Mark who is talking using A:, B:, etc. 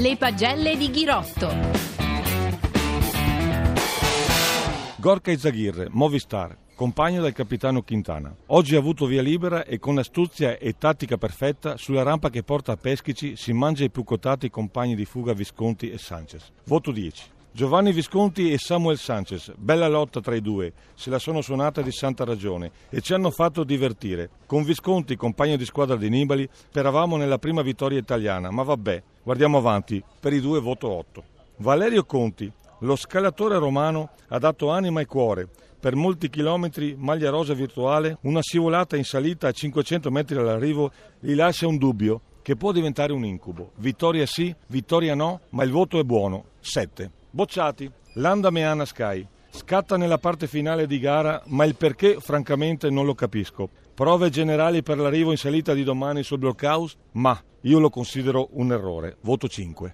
A: Le pagelle di Ghirotto.
B: Gorka Izaghirre, Movistar, compagno del capitano Quintana. Oggi ha avuto via libera e con astuzia e tattica perfetta sulla rampa che porta a Peschici si mangia i più quotati compagni di fuga Visconti e Sanchez. Voto 10. Giovanni Visconti e Samuel Sanchez, bella lotta tra i due, se la sono suonata di santa ragione e ci hanno fatto divertire. Con Visconti, compagno di squadra di Nibali, speravamo nella prima vittoria italiana, ma vabbè, guardiamo avanti, per i due voto 8. Valerio Conti, lo scalatore romano, ha dato anima e cuore. Per molti chilometri, maglia rosa virtuale, una scivolata in salita a 500 metri dall'arrivo gli lascia un dubbio che può diventare un incubo. Vittoria sì, vittoria no, ma il voto è buono. 7. Bocciati, Landa Meana Sky. Scatta nella parte finale di gara, ma il perché francamente non lo capisco. Prove generali per l'arrivo in salita di domani sul blockhouse? Ma io lo considero un errore. Voto 5.